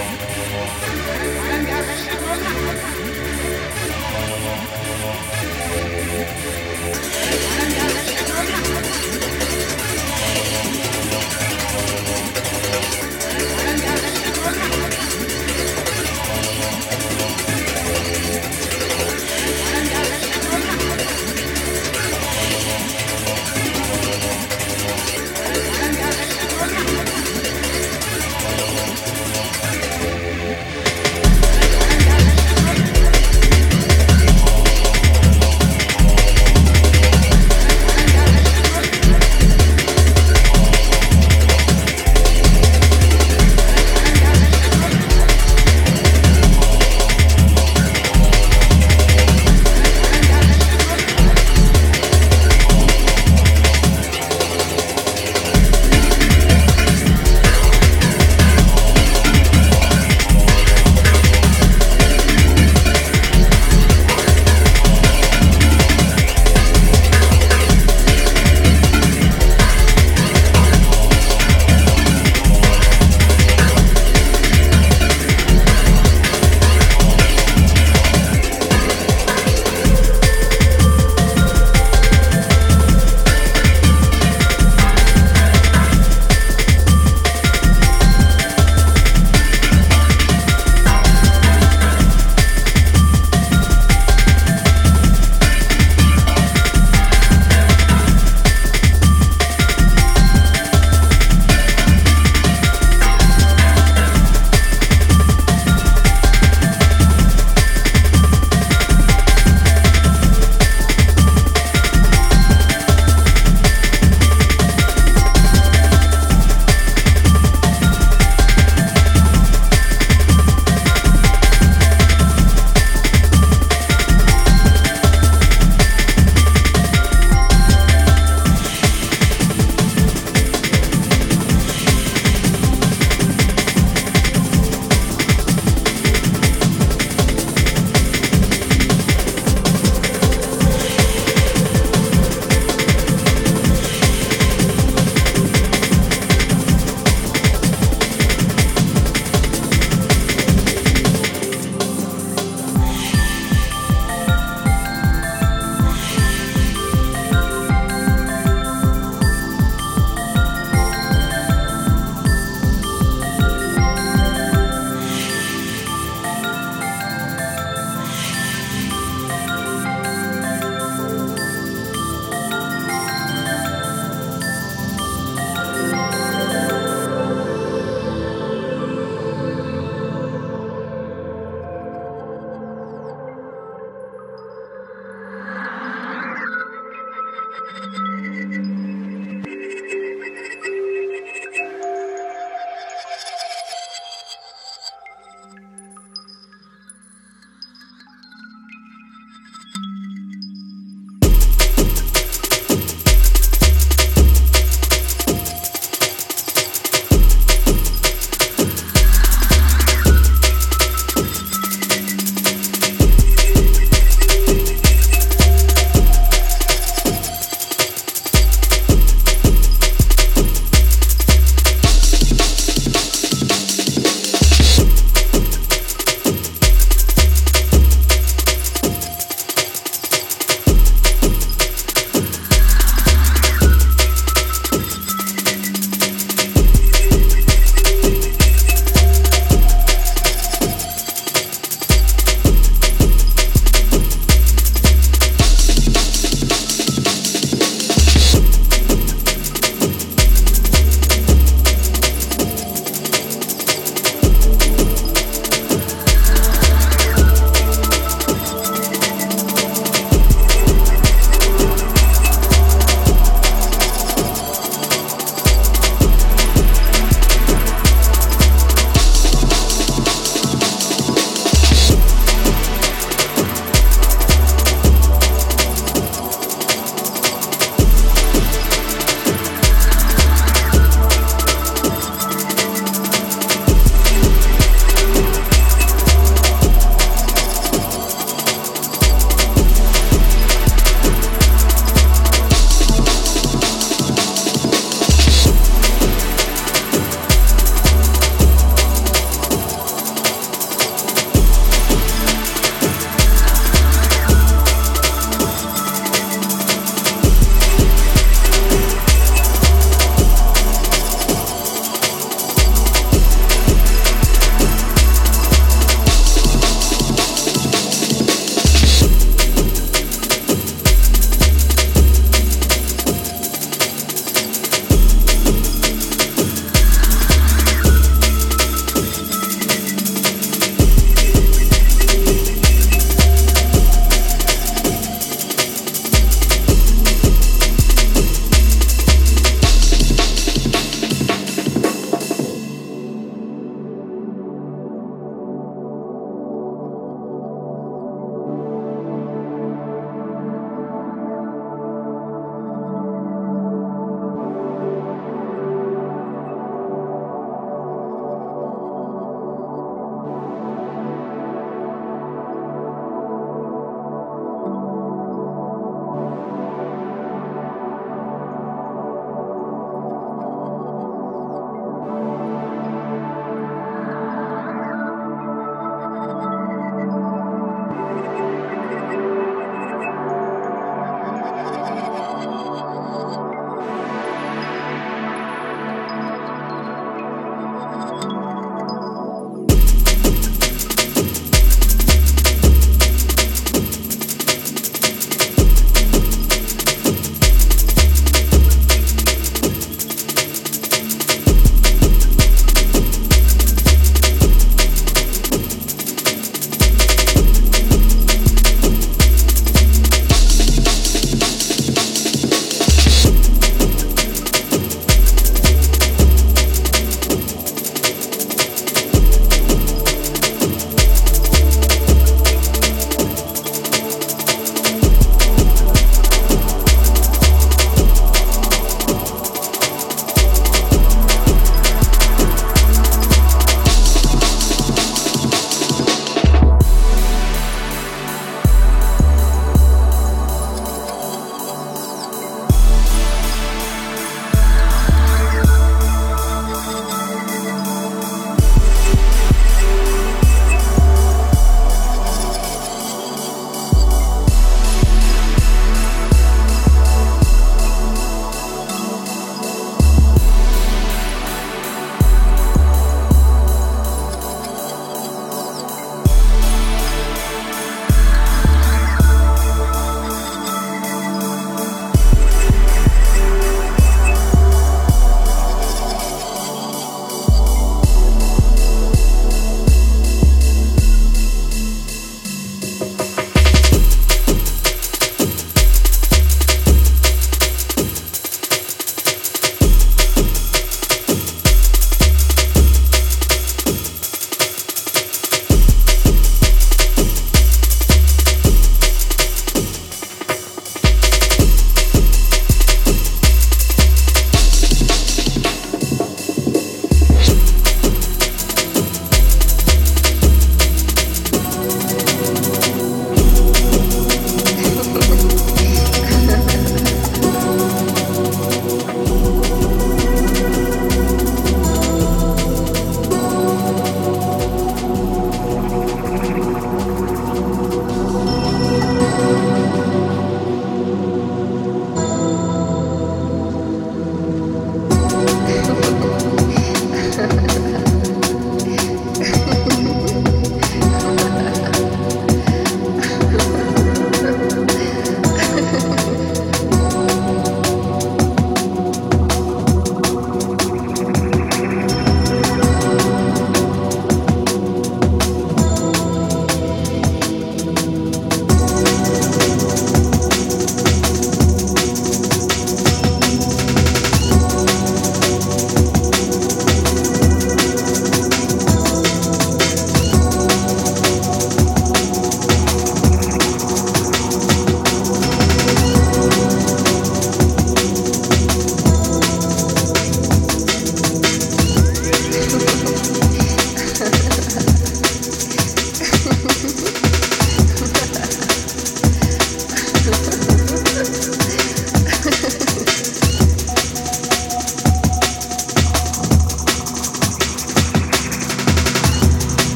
Yeah.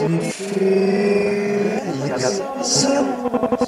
makes me feel yourself.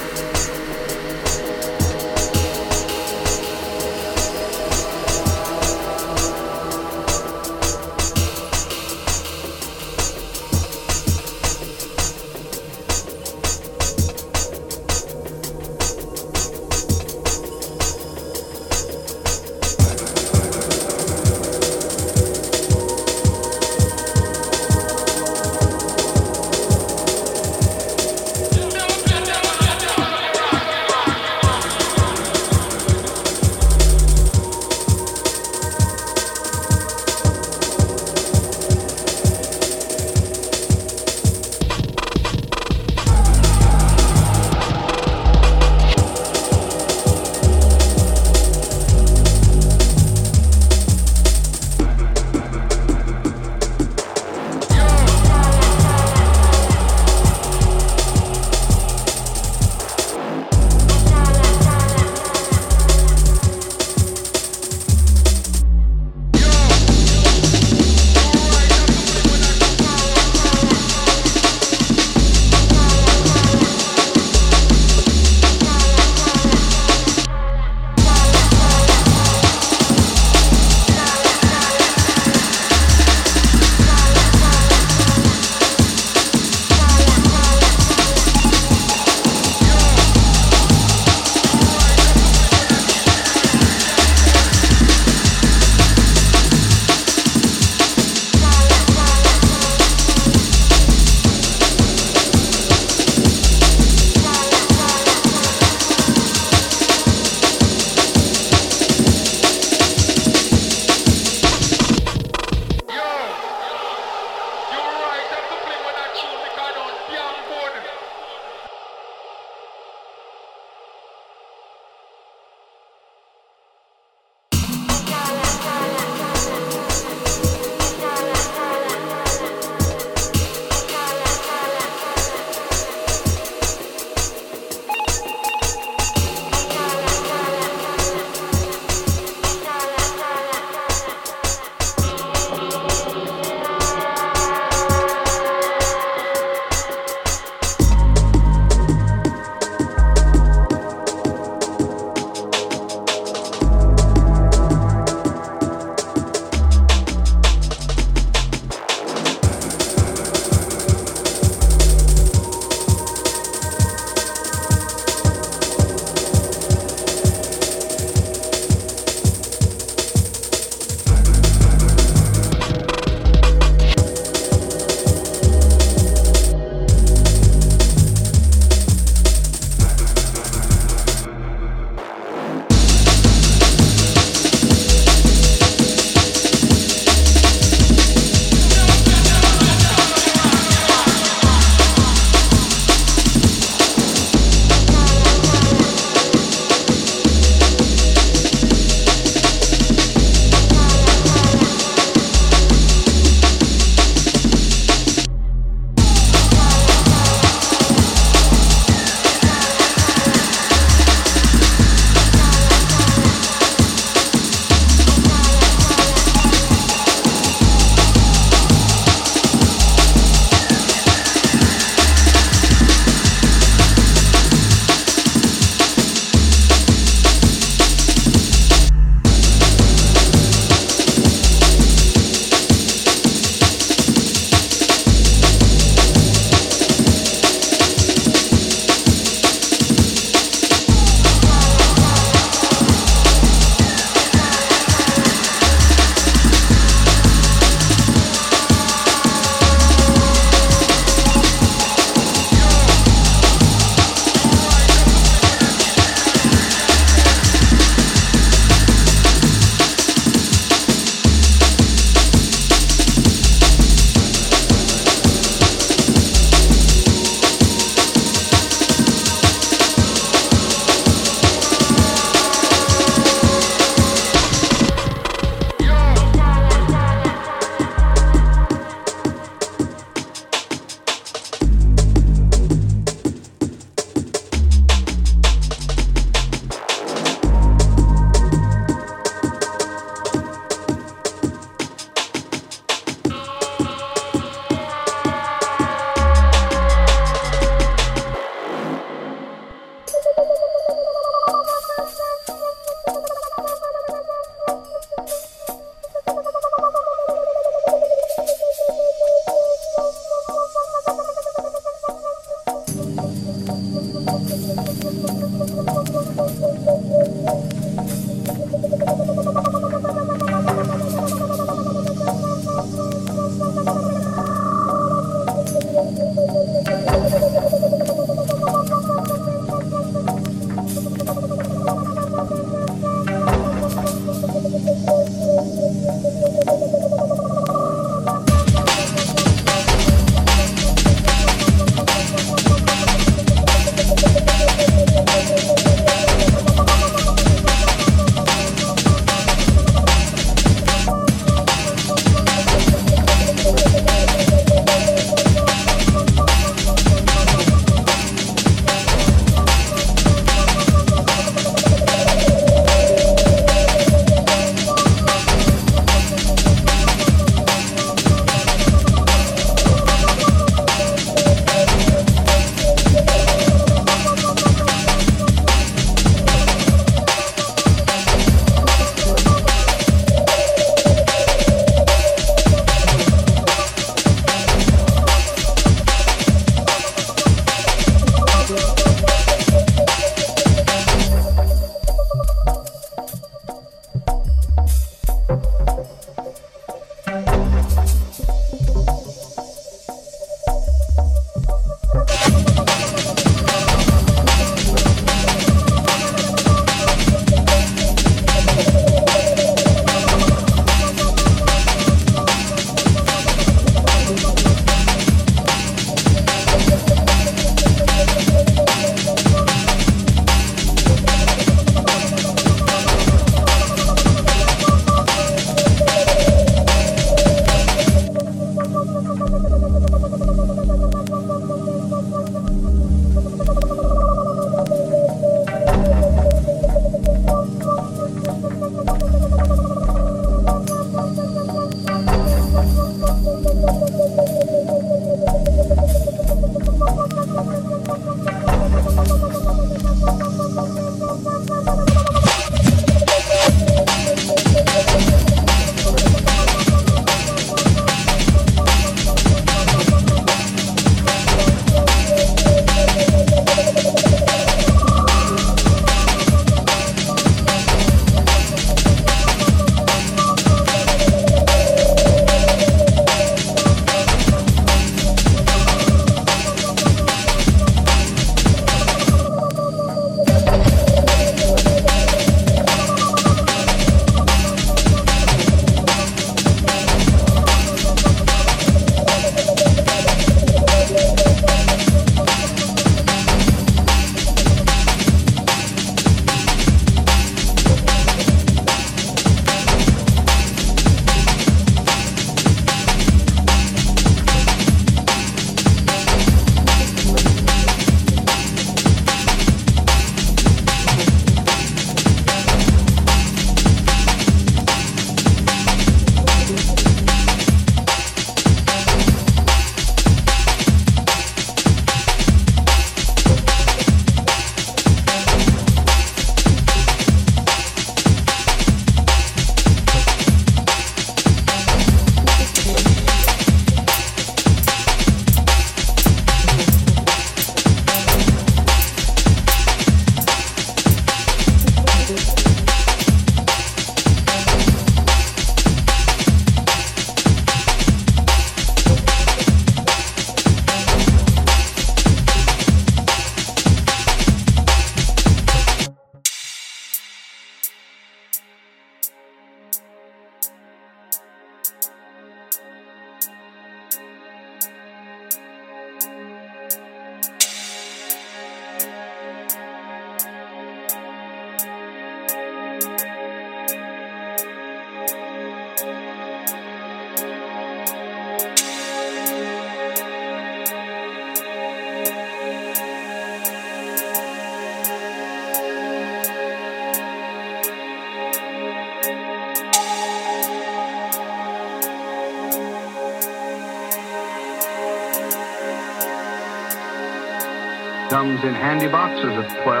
12.